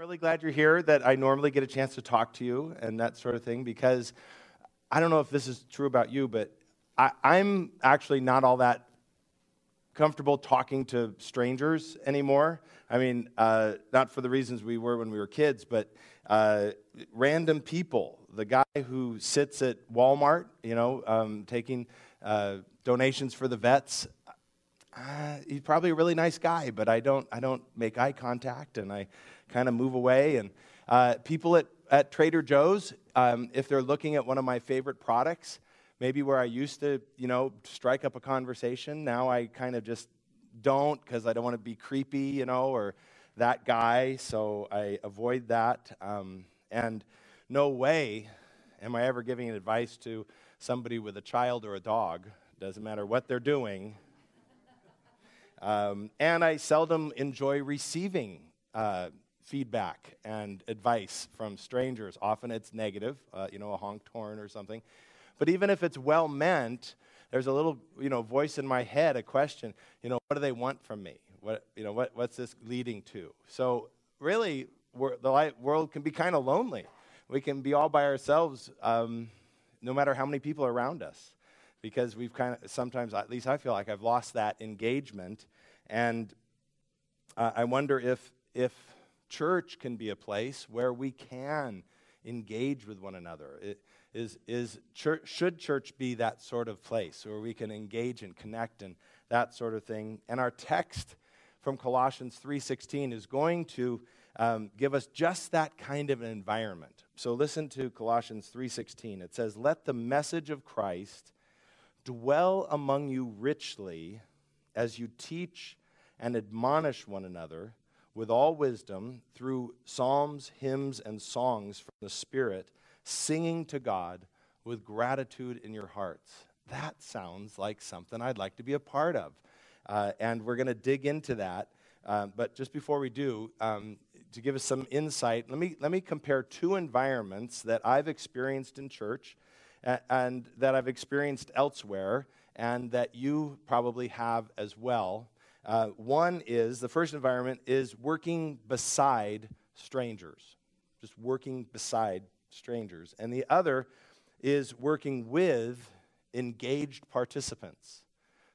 really glad you're here, that I normally get a chance to talk to you and that sort of thing, because I don't know if this is true about you, but I, I'm actually not all that comfortable talking to strangers anymore. I mean, uh, not for the reasons we were when we were kids, but uh, random people. The guy who sits at Walmart, you know, um, taking uh, donations for the vets. Uh, he's probably a really nice guy, but I don't, I don't make eye contact and I kind of move away. And uh, people at, at Trader Joe's, um, if they're looking at one of my favorite products, maybe where I used to, you know, strike up a conversation, now I kind of just don't because I don't want to be creepy, you know, or that guy. So I avoid that. Um, and no way am I ever giving advice to somebody with a child or a dog. Doesn't matter what they're doing. Um, and I seldom enjoy receiving uh, feedback and advice from strangers. Often it's negative, uh, you know, a honked horn or something. But even if it's well meant, there's a little, you know, voice in my head, a question, you know, what do they want from me? What, you know, what, what's this leading to? So really, the light world can be kind of lonely. We can be all by ourselves, um, no matter how many people are around us, because we've kind of sometimes, at least I feel like I've lost that engagement, and uh, I wonder if if church can be a place where we can engage with one another. It, is, is church, should church be that sort of place where we can engage and connect and that sort of thing? And our text from Colossians 3:16 is going to um, give us just that kind of an environment. So listen to Colossians 3:16. It says, "Let the message of Christ dwell among you richly as you teach and admonish one another." With all wisdom through psalms, hymns, and songs from the Spirit, singing to God with gratitude in your hearts. That sounds like something I'd like to be a part of. Uh, and we're going to dig into that. Um, but just before we do, um, to give us some insight, let me, let me compare two environments that I've experienced in church and, and that I've experienced elsewhere, and that you probably have as well. Uh, one is the first environment is working beside strangers, just working beside strangers. And the other is working with engaged participants.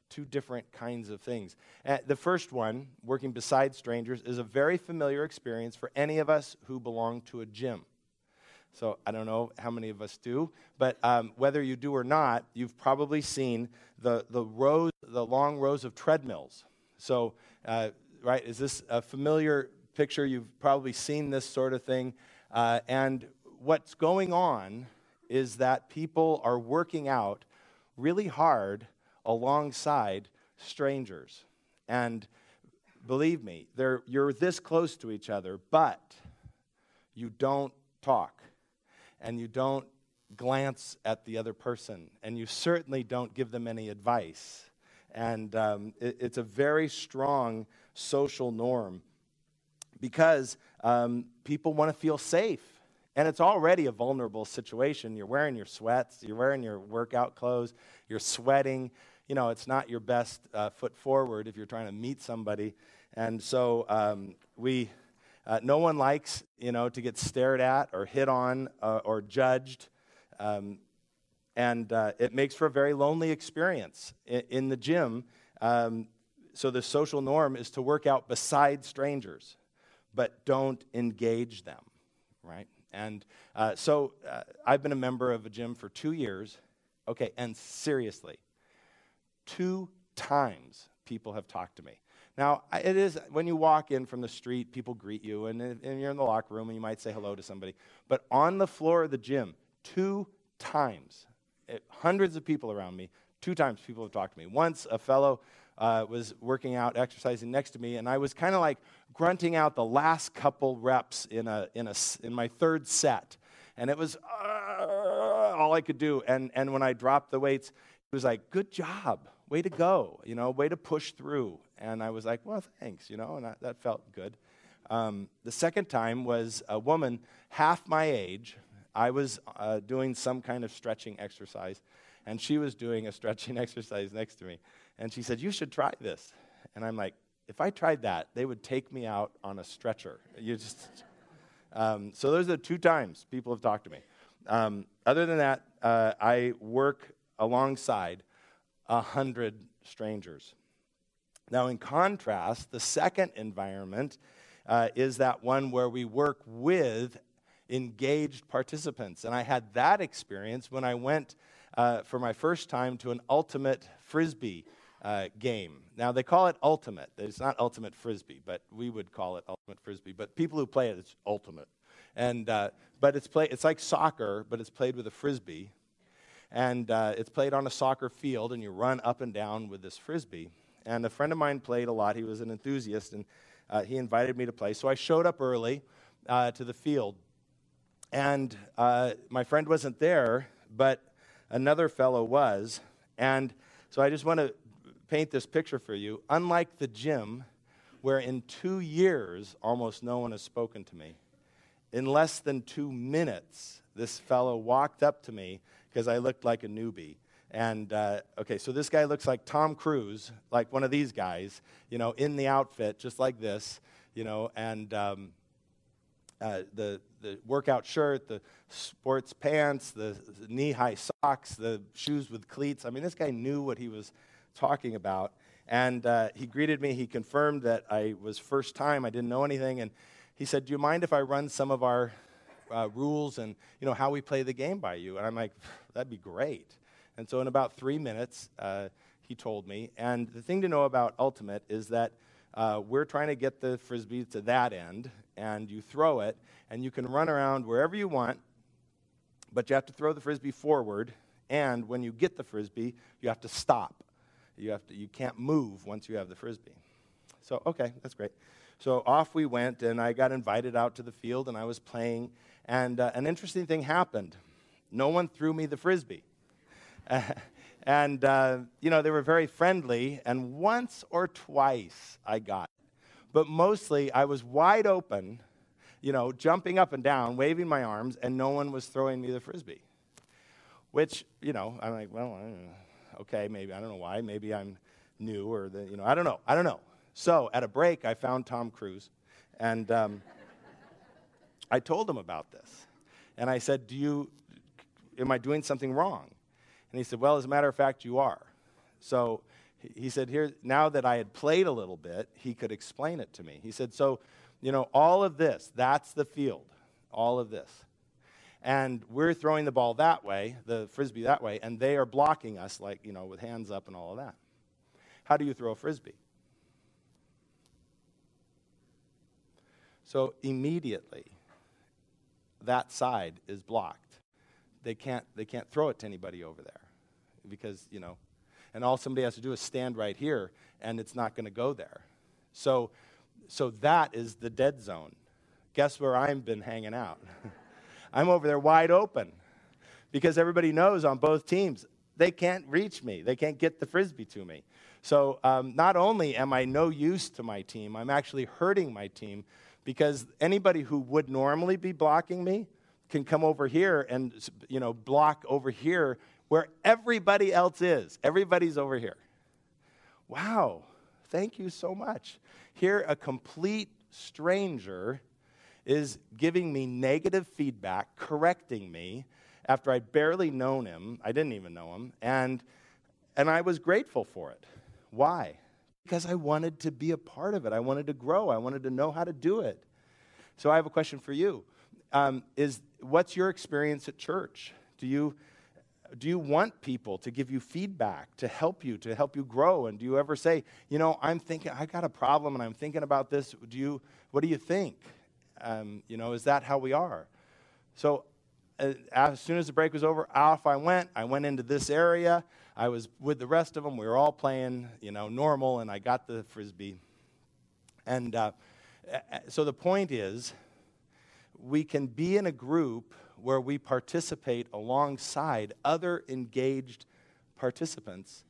Two different kinds of things. Uh, the first one, working beside strangers, is a very familiar experience for any of us who belong to a gym. So I don't know how many of us do, but um, whether you do or not, you've probably seen the, the rows, the long rows of treadmills so, uh, right, is this a familiar picture? You've probably seen this sort of thing. Uh, and what's going on is that people are working out really hard alongside strangers. And believe me, you're this close to each other, but you don't talk and you don't glance at the other person, and you certainly don't give them any advice. And um, it, it's a very strong social norm because um, people want to feel safe. And it's already a vulnerable situation. You're wearing your sweats, you're wearing your workout clothes, you're sweating. You know, it's not your best uh, foot forward if you're trying to meet somebody. And so um, we, uh, no one likes, you know, to get stared at or hit on uh, or judged. Um, and uh, it makes for a very lonely experience in, in the gym. Um, so the social norm is to work out beside strangers, but don't engage them, right? And uh, so uh, I've been a member of a gym for two years. Okay, and seriously, two times people have talked to me. Now, it is when you walk in from the street, people greet you, and, and you're in the locker room, and you might say hello to somebody. But on the floor of the gym, two times hundreds of people around me. Two times people have talked to me. Once a fellow uh, was working out, exercising next to me, and I was kind of like grunting out the last couple reps in, a, in, a, in my third set. And it was uh, all I could do. And, and when I dropped the weights, he was like, Good job. Way to go. You know, way to push through. And I was like, Well, thanks, you know, and I, that felt good. Um, the second time was a woman half my age I was uh, doing some kind of stretching exercise, and she was doing a stretching exercise next to me. And she said, You should try this. And I'm like, If I tried that, they would take me out on a stretcher. You just, Um, so those are the two times people have talked to me. Um, other than that, uh, I work alongside a hundred strangers. Now, in contrast, the second environment uh, is that one where we work with engaged participants. And I had that experience when I went uh, for my first time to an ultimate frisbee uh, game. Now, they call it ultimate. It's not ultimate frisbee, but we would call it ultimate frisbee. But people who play it, it's ultimate. And, uh, but it's, play, it's like soccer, but it's played with a frisbee. And uh, it's played on a soccer field, and you run up and down with this frisbee. And a friend of mine played a lot. He was an enthusiast, and uh, he invited me to play. So I showed up early uh, to the field. And uh, my friend wasn't there, but another fellow was. And so I just want to paint this picture for you. Unlike the gym, where in two years almost no one has spoken to me, in less than two minutes, this fellow walked up to me because I looked like a newbie. And uh, okay, so this guy looks like Tom Cruise, like one of these guys, you know, in the outfit, just like this, you know, and um, uh, the, the workout shirt, the sports pants, the knee high socks, the shoes with cleats. I mean, this guy knew what he was talking about. And uh, he greeted me. He confirmed that I was first time. I didn't know anything. And he said, Do you mind if I run some of our uh, rules and you know how we play the game by you? And I'm like, That'd be great. And so in about three minutes, uh, he told me. And the thing to know about Ultimate is that uh, we're trying to get the frisbee to that end, and you throw it, and you can run around wherever you want, but you have to throw the frisbee forward. And when you get the frisbee, you have to stop. You, have to, you can't move once you have the frisbee. So, okay, that's great. So off we went, and I got invited out to the field, and I was playing. And uh, an interesting thing happened. No one threw me the frisbee. and, uh, you know, they were very friendly, and once or twice I got it. But mostly I was wide open, you know, jumping up and down, waving my arms, and no one was throwing me the frisbee. Which, you know, I'm like, well, okay, maybe, I don't know why. Maybe I'm new or, the, you know, I don't know. I don't know. So at a break, I found Tom Cruise, and um, I told him about this. And I said, Do you, am I doing something wrong? And he said, Well, as a matter of fact, you are. So he said, Here, now that I had played a little bit, he could explain it to me. He said, So, you know, all of this, that's the field, all of this. And we're throwing the ball that way, the frisbee that way, and they are blocking us, like, you know, with hands up and all of that. How do you throw a frisbee? So immediately, that side is blocked. They can't, they can't throw it to anybody over there because, you know, and all somebody has to do is stand right here and it's not going to go there. So, so that is the dead zone. Guess where I've been hanging out? I'm over there wide open because everybody knows on both teams they can't reach me, they can't get the frisbee to me. So, um, not only am I no use to my team, I'm actually hurting my team because anybody who would normally be blocking me can come over here and you know block over here where everybody else is. Everybody's over here. Wow. Thank you so much. Here a complete stranger is giving me negative feedback, correcting me after I'd barely known him. I didn't even know him and and I was grateful for it. Why? because I wanted to be a part of it. I wanted to grow. I wanted to know how to do it. So I have a question for you. Um, is what's your experience at church? Do you do you want people to give you feedback to help you to help you grow and do you ever say you know i'm thinking I've got a problem and i'm thinking about this do you what do you think um, you know is that how we are so uh, as soon as the break was over off i went i went into this area I was with the rest of them. We were all playing, you know, normal, and I got the frisbee. And uh, so the point is, we can be in a group where we participate alongside other engaged participants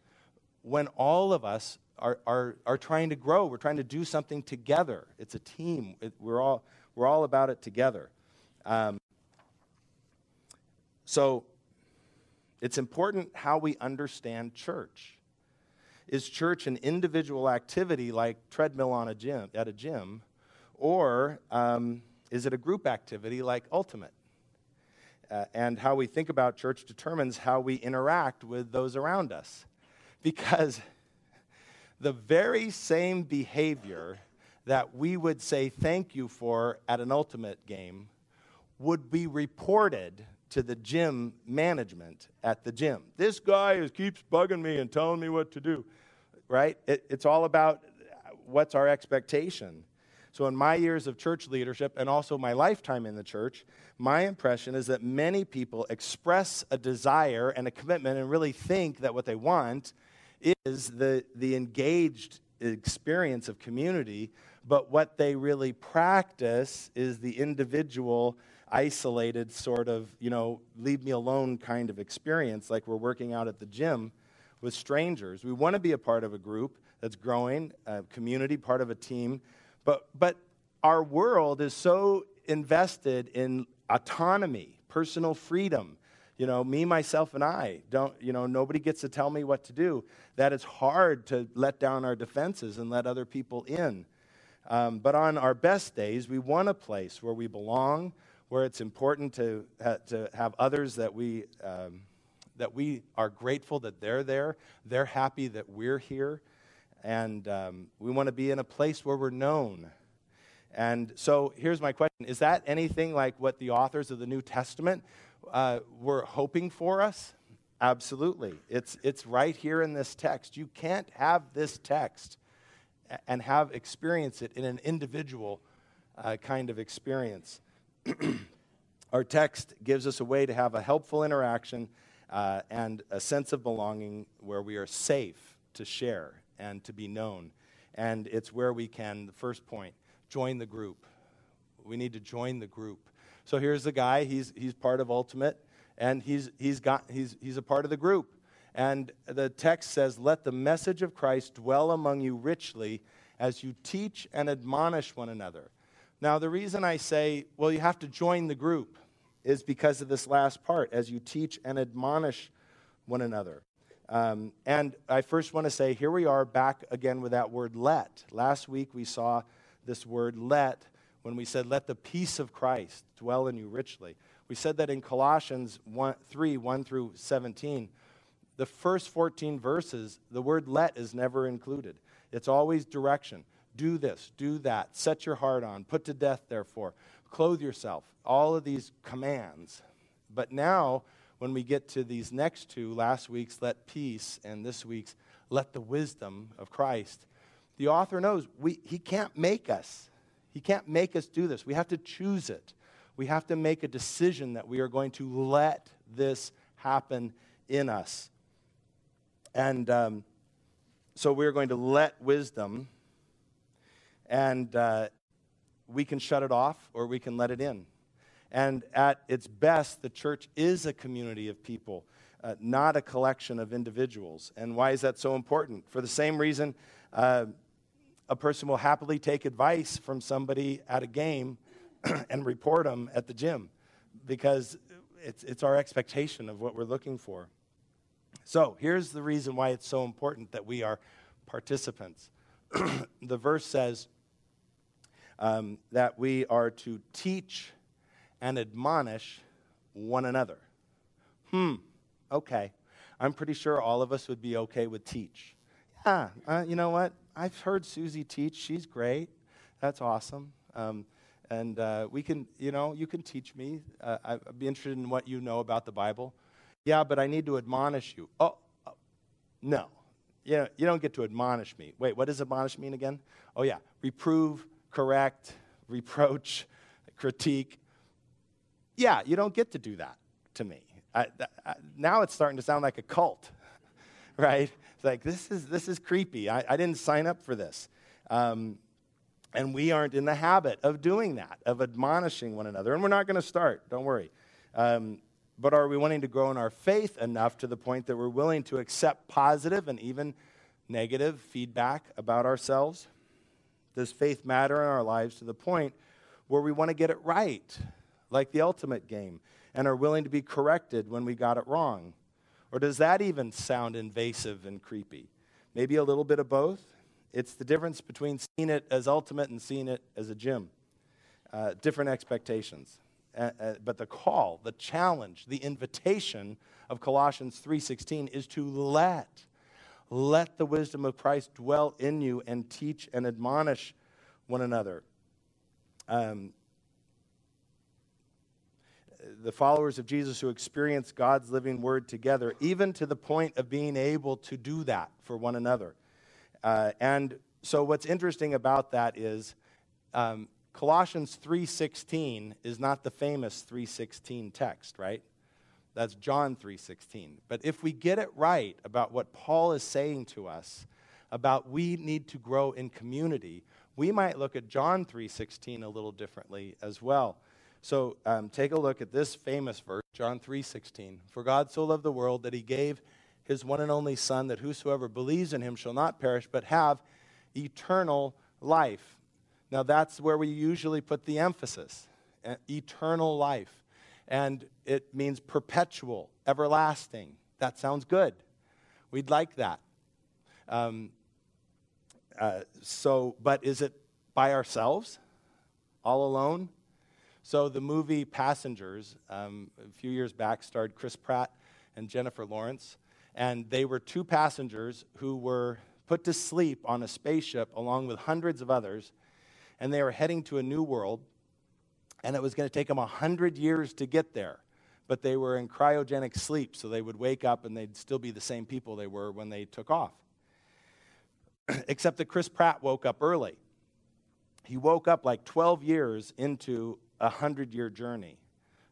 when all of us are, are, are trying to grow. We're trying to do something together. It's a team. It, we're, all, we're all about it together. Um, so it's important how we understand church. Is church an individual activity like treadmill on a gym, at a gym, or um, is it a group activity like Ultimate? Uh, and how we think about church determines how we interact with those around us. Because the very same behavior that we would say thank you for at an ultimate game would be reported to the gym management at the gym. This guy is, keeps bugging me and telling me what to do, right? It, it's all about what's our expectation. So, in my years of church leadership and also my lifetime in the church, my impression is that many people express a desire and a commitment and really think that what they want is the, the engaged experience of community, but what they really practice is the individual, isolated sort of, you know, leave me alone kind of experience, like we're working out at the gym with strangers. We want to be a part of a group that's growing, a community, part of a team, but, but our world is so invested in autonomy, personal freedom you know, me, myself, and I don't, you know, nobody gets to tell me what to do. That it's hard to let down our defenses and let other people in. Um, but on our best days, we want a place where we belong, where it's important to, to have others that we, um, that we are grateful that they're there. They're happy that we're here. And um, we want to be in a place where we're known. And so here's my question Is that anything like what the authors of the New Testament uh, were hoping for us? Absolutely. It's, it's right here in this text. You can't have this text and have experience it in an individual uh, kind of experience. Our text gives us a way to have a helpful interaction uh, and a sense of belonging where we are safe to share and to be known. And it's where we can, the first point, join the group. We need to join the group. So here's the guy, he's, he's part of Ultimate, and he's, he's, got, he's, he's a part of the group. And the text says, Let the message of Christ dwell among you richly as you teach and admonish one another. Now, the reason I say, well, you have to join the group is because of this last part, as you teach and admonish one another. Um, and I first want to say, here we are back again with that word let. Last week we saw this word let when we said, Let the peace of Christ dwell in you richly. We said that in Colossians 1, 3 1 through 17. The first 14 verses, the word let is never included. It's always direction. Do this, do that, set your heart on, put to death, therefore, clothe yourself. All of these commands. But now, when we get to these next two, last week's let peace and this week's let the wisdom of Christ, the author knows we, he can't make us. He can't make us do this. We have to choose it. We have to make a decision that we are going to let this happen in us. And um, so we're going to let wisdom, and uh, we can shut it off or we can let it in. And at its best, the church is a community of people, uh, not a collection of individuals. And why is that so important? For the same reason, uh, a person will happily take advice from somebody at a game and report them at the gym because it's, it's our expectation of what we're looking for. So here's the reason why it's so important that we are participants. the verse says um, that we are to teach and admonish one another. Hmm, okay. I'm pretty sure all of us would be okay with teach. Yeah, uh, you know what? I've heard Susie teach. She's great. That's awesome. Um, and uh, we can, you know, you can teach me. Uh, I'd be interested in what you know about the Bible. Yeah, but I need to admonish you. Oh, oh no. Know, you don't get to admonish me. Wait, what does admonish mean again? Oh, yeah. Reprove, correct, reproach, critique. Yeah, you don't get to do that to me. I, I, now it's starting to sound like a cult, right? It's like, this is, this is creepy. I, I didn't sign up for this. Um, and we aren't in the habit of doing that, of admonishing one another. And we're not going to start, don't worry. Um, but are we wanting to grow in our faith enough to the point that we're willing to accept positive and even negative feedback about ourselves? Does faith matter in our lives to the point where we want to get it right, like the ultimate game, and are willing to be corrected when we got it wrong? Or does that even sound invasive and creepy? Maybe a little bit of both. It's the difference between seeing it as ultimate and seeing it as a gym. uh, different expectations. Uh, uh, but the call, the challenge, the invitation of Colossians 3:16 is to let let the wisdom of Christ dwell in you and teach and admonish one another. Um, the followers of Jesus who experience God's living word together, even to the point of being able to do that for one another. Uh, and so, what's interesting about that is um, Colossians 3:16 is not the famous 3:16 text, right? That's John 3:16. But if we get it right about what Paul is saying to us about we need to grow in community, we might look at John 3:16 a little differently as well. So um, take a look at this famous verse, John 3:16. For God so loved the world that he gave his one and only Son, that whosoever believes in him shall not perish, but have eternal life. Now that's where we usually put the emphasis eternal life and it means perpetual, everlasting. That sounds good. We'd like that. Um, uh, so, but is it by ourselves, all alone? So, the movie Passengers, um, a few years back, starred Chris Pratt and Jennifer Lawrence. And they were two passengers who were put to sleep on a spaceship along with hundreds of others. And they were heading to a new world and it was going to take them 100 years to get there. But they were in cryogenic sleep, so they would wake up and they'd still be the same people they were when they took off. Except that Chris Pratt woke up early. He woke up like 12 years into a 100 year journey.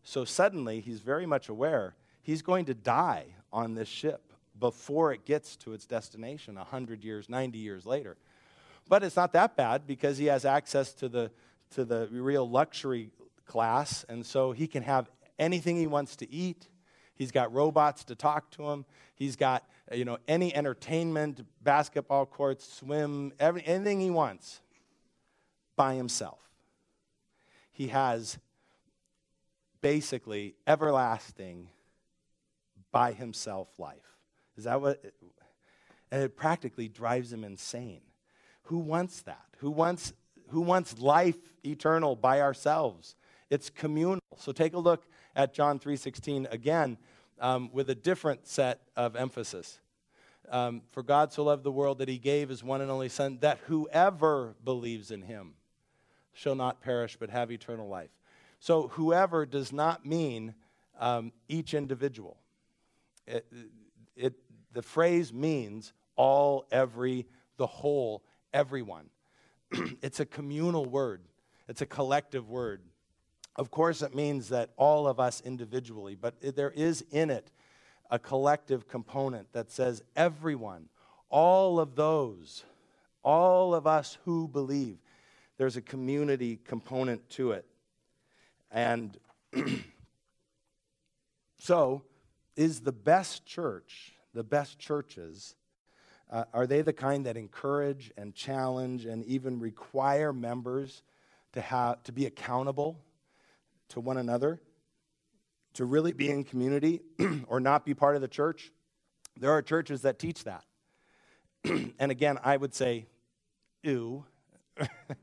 So suddenly, he's very much aware he's going to die on this ship before it gets to its destination 100 years, 90 years later. But it's not that bad because he has access to the, to the real luxury class, and so he can have anything he wants to eat. He's got robots to talk to him. He's got you know any entertainment, basketball courts, swim, every, anything he wants by himself. He has basically everlasting by himself life. Is that what? And it practically drives him insane. Who wants that? Who wants who wants life eternal by ourselves? It's communal. So take a look at John 3:16 again um, with a different set of emphasis. Um, For God so loved the world that he gave his one and only Son, that whoever believes in him shall not perish but have eternal life. So whoever does not mean um, each individual. It, it, the phrase means all, every, the whole, everyone. it's a communal word, it's a collective word. Of course, it means that all of us individually, but there is in it a collective component that says everyone, all of those, all of us who believe, there's a community component to it. And so, is the best church, the best churches, uh, are they the kind that encourage and challenge and even require members to, have, to be accountable to one another, to really be in community or not be part of the church? There are churches that teach that. and again, I would say, ew.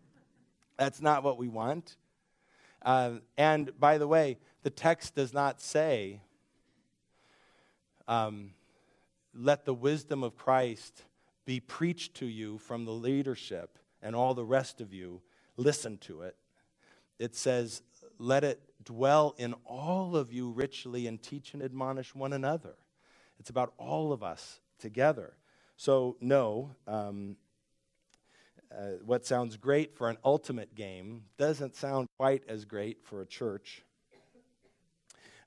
That's not what we want. Uh, and by the way, the text does not say, um, let the wisdom of Christ be preached to you from the leadership, and all the rest of you listen to it. It says, let it dwell in all of you richly and teach and admonish one another. It's about all of us together. So, no, um, uh, what sounds great for an ultimate game doesn't sound quite as great for a church.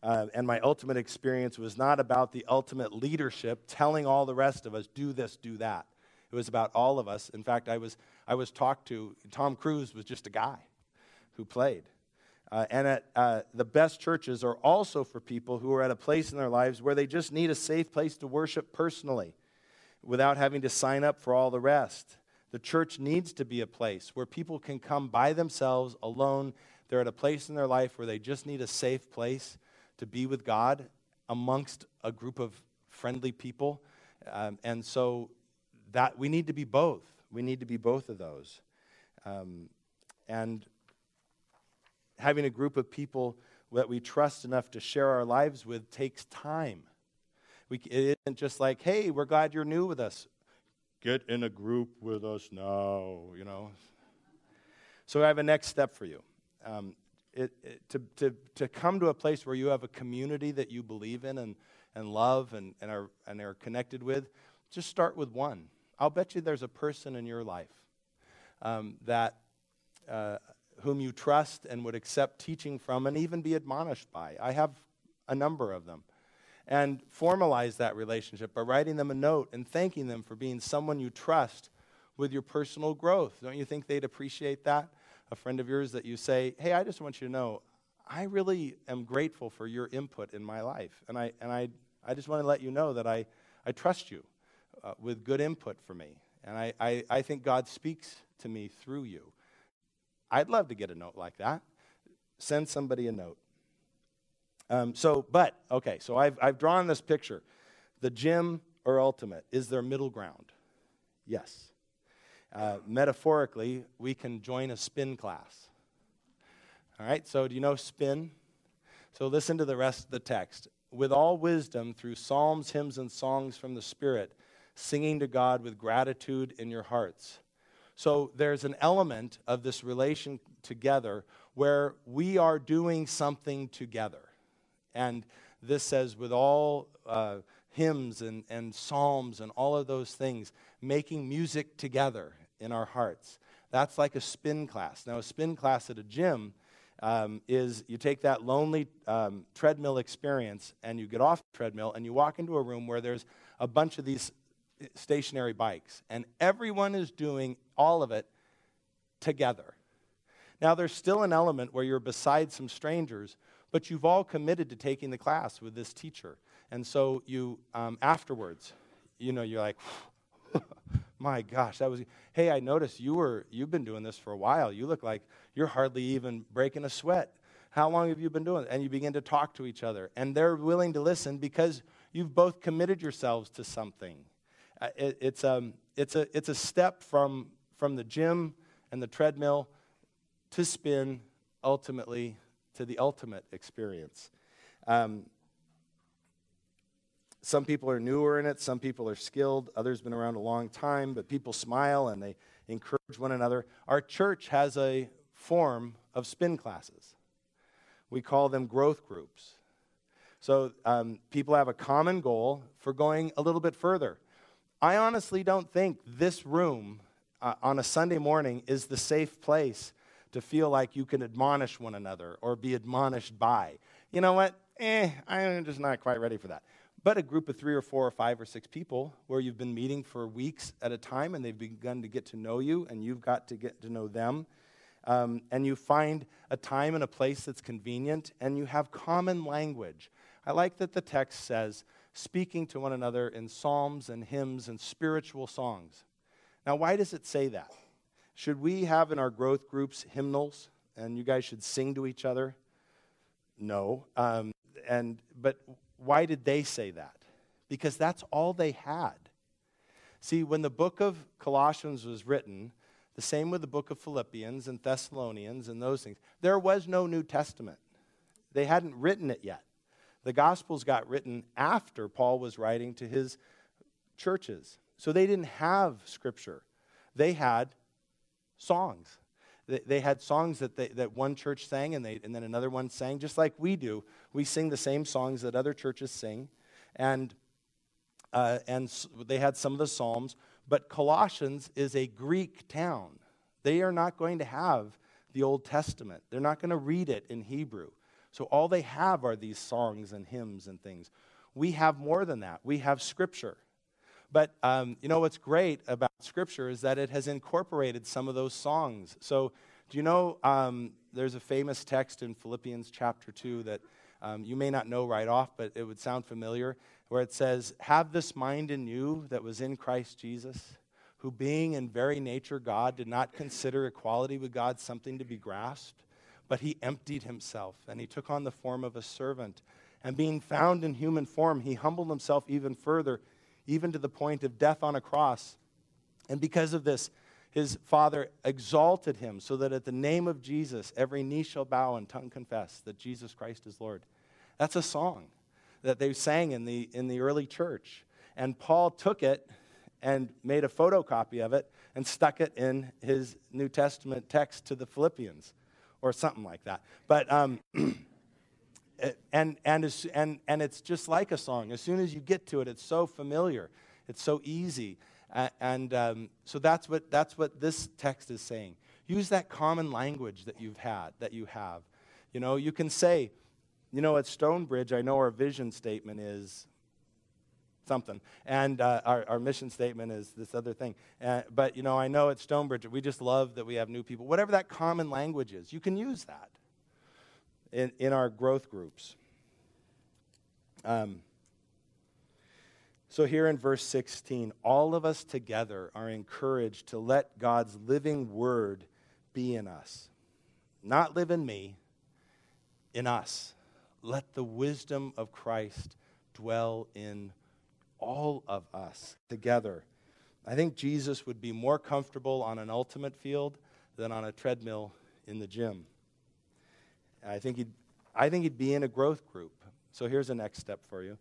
Uh, and my ultimate experience was not about the ultimate leadership telling all the rest of us, do this, do that. It was about all of us. In fact, I was, I was talked to, Tom Cruise was just a guy who played. Uh, and at, uh, the best churches are also for people who are at a place in their lives where they just need a safe place to worship personally without having to sign up for all the rest. The church needs to be a place where people can come by themselves alone. They're at a place in their life where they just need a safe place to be with God amongst a group of friendly people. Um, and so that we need to be both. We need to be both of those. Um, and having a group of people that we trust enough to share our lives with takes time. We, it isn't just like, hey, we're glad you're new with us. Get in a group with us now, you know. So I have a next step for you. Um, it, it, to, to, to come to a place where you have a community that you believe in and, and love and, and, are, and are connected with, just start with one. I'll bet you there's a person in your life um, that uh, whom you trust and would accept teaching from and even be admonished by. I have a number of them. And formalize that relationship by writing them a note and thanking them for being someone you trust with your personal growth. Don't you think they'd appreciate that? A friend of yours that you say, Hey, I just want you to know, I really am grateful for your input in my life. And I, and I, I just want to let you know that I, I trust you uh, with good input for me. And I, I, I think God speaks to me through you. I'd love to get a note like that. Send somebody a note. Um, so, but, okay, so I've, I've drawn this picture. The gym or ultimate, is there middle ground? Yes. Uh, metaphorically, we can join a spin class. All right, so do you know spin? So listen to the rest of the text. With all wisdom, through psalms, hymns, and songs from the Spirit, singing to God with gratitude in your hearts. So there's an element of this relation together where we are doing something together. And this says, with all uh, hymns and, and psalms and all of those things, making music together in our hearts. That's like a spin class. Now, a spin class at a gym um, is you take that lonely um, treadmill experience and you get off the treadmill and you walk into a room where there's a bunch of these stationary bikes, and everyone is doing all of it together. Now, there's still an element where you're beside some strangers, but you've all committed to taking the class with this teacher. And so you, um, afterwards, you know, you're like, my gosh, that was, hey, I noticed you were, you've been doing this for a while. You look like you're hardly even breaking a sweat. How long have you been doing it? And you begin to talk to each other. And they're willing to listen because you've both committed yourselves to something. Uh, it, it's, um, it's, a, it's a step from, from the gym and the treadmill to spin, ultimately to the ultimate experience. Um, some people are newer in it, some people are skilled, others been around a long time, but people smile and they encourage one another. Our church has a form of spin classes. We call them growth groups. So um, people have a common goal for going a little bit further. I honestly don't think this room uh, on a Sunday morning is the safe place to feel like you can admonish one another or be admonished by. You know what? Eh, I'm just not quite ready for that. But a group of three or four or five or six people where you've been meeting for weeks at a time and they've begun to get to know you and you've got to get to know them. Um, and you find a time and a place that's convenient and you have common language. I like that the text says, speaking to one another in psalms and hymns and spiritual songs. Now, why does it say that? Should we have in our growth groups hymnals and you guys should sing to each other? No. Um, and, but why did they say that? Because that's all they had. See, when the book of Colossians was written, the same with the book of Philippians and Thessalonians and those things, there was no New Testament. They hadn't written it yet. The Gospels got written after Paul was writing to his churches. So they didn't have Scripture, they had songs. They, they had songs that, they, that one church sang and, they, and then another one sang, just like we do. We sing the same songs that other churches sing. And, uh, and they had some of the Psalms. But Colossians is a Greek town. They are not going to have the Old Testament, they're not going to read it in Hebrew. So all they have are these songs and hymns and things. We have more than that. We have Scripture. But um, you know what's great about Scripture is that it has incorporated some of those songs. So, do you know um, there's a famous text in Philippians chapter 2 that um, you may not know right off, but it would sound familiar, where it says, Have this mind in you that was in Christ Jesus, who being in very nature God did not consider equality with God something to be grasped but he emptied himself and he took on the form of a servant. And being found in human form, he humbled himself even further, even to the point of death on a cross. And because of this, his father exalted him so that at the name of Jesus, every knee shall bow and tongue confess that Jesus Christ is Lord. That's a song that they sang in the, in the early church. And Paul took it and made a photocopy of it and stuck it in his New Testament text to the Philippians or something like that. But, um, and, and, and, and it's just like a song. As soon as you get to it, it's so familiar, it's so easy. and um, so that's what, that's what this text is saying. Use that common language that you've had, that you have. You know, you can say, you know, at Stonebridge, I know our vision statement is something. And uh, our, our mission statement is this other thing. Uh, but, you know, I know at Stonebridge, we just love that we have new people. Whatever that common language is, you can use that in, in our growth groups. Um, so, here in verse 16, all of us together are encouraged to let God's living word be in us. Not live in me, in us. Let the wisdom of Christ dwell in all of us together. I think Jesus would be more comfortable on an ultimate field than on a treadmill in the gym. I think he'd, I think he'd be in a growth group. So here's the next step for you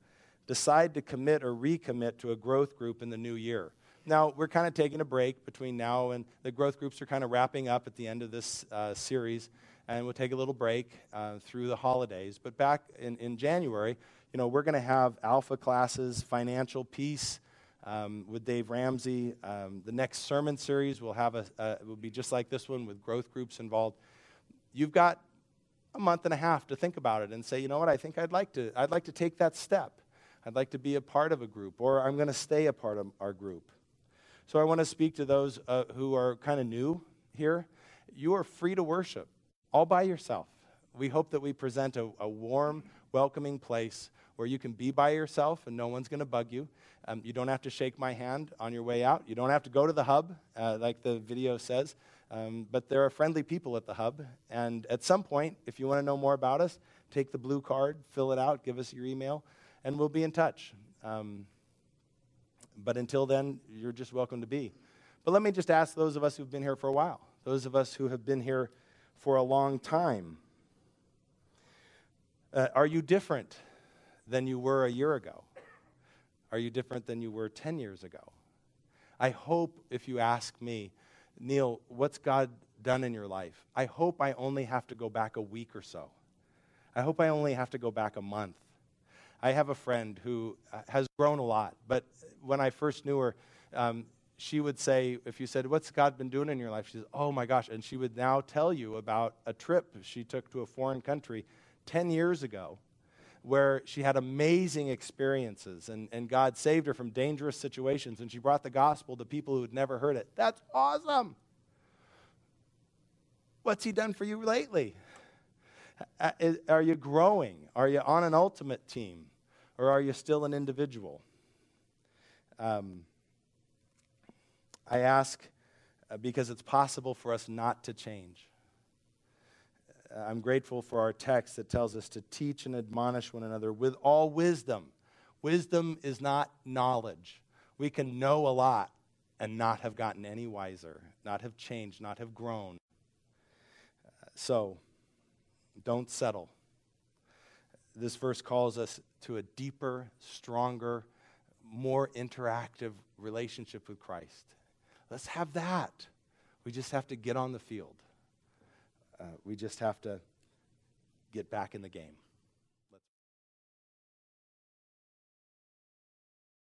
decide to commit or recommit to a growth group in the new year. Now, we're kind of taking a break between now and the growth groups are kind of wrapping up at the end of this uh, series, and we'll take a little break uh, through the holidays. But back in, in January, you know, we're going to have alpha classes, financial peace um, with Dave Ramsey. Um, the next sermon series will have a, uh, will be just like this one with growth groups involved. You've got a month and a half to think about it and say, you know what, I think I'd like to, I'd like to take that step. I'd like to be a part of a group, or I'm going to stay a part of our group. So I want to speak to those uh, who are kind of new here. You are free to worship all by yourself. We hope that we present a, a warm, welcoming place where you can be by yourself and no one's going to bug you. Um, you don't have to shake my hand on your way out. You don't have to go to the hub, uh, like the video says. Um, but there are friendly people at the hub. And at some point, if you want to know more about us, take the blue card, fill it out, give us your email, and we'll be in touch. Um, but until then, you're just welcome to be. But let me just ask those of us who've been here for a while, those of us who have been here for a long time. Uh, are you different than you were a year ago? Are you different than you were 10 years ago? I hope if you ask me, Neil, what's God done in your life? I hope I only have to go back a week or so. I hope I only have to go back a month. I have a friend who uh, has grown a lot, but when I first knew her, um, she would say, if you said, What's God been doing in your life? She says, Oh my gosh. And she would now tell you about a trip she took to a foreign country 10 years ago where she had amazing experiences and, and God saved her from dangerous situations and she brought the gospel to people who had never heard it. That's awesome. What's He done for you lately? Are you growing? Are you on an ultimate team? Or are you still an individual? Um, I ask uh, because it's possible for us not to change. I'm grateful for our text that tells us to teach and admonish one another with all wisdom. Wisdom is not knowledge. We can know a lot and not have gotten any wiser, not have changed, not have grown. So, don't settle. This verse calls us to a deeper, stronger, more interactive relationship with Christ. Let's have that. We just have to get on the field. Uh, we just have to get back in the game.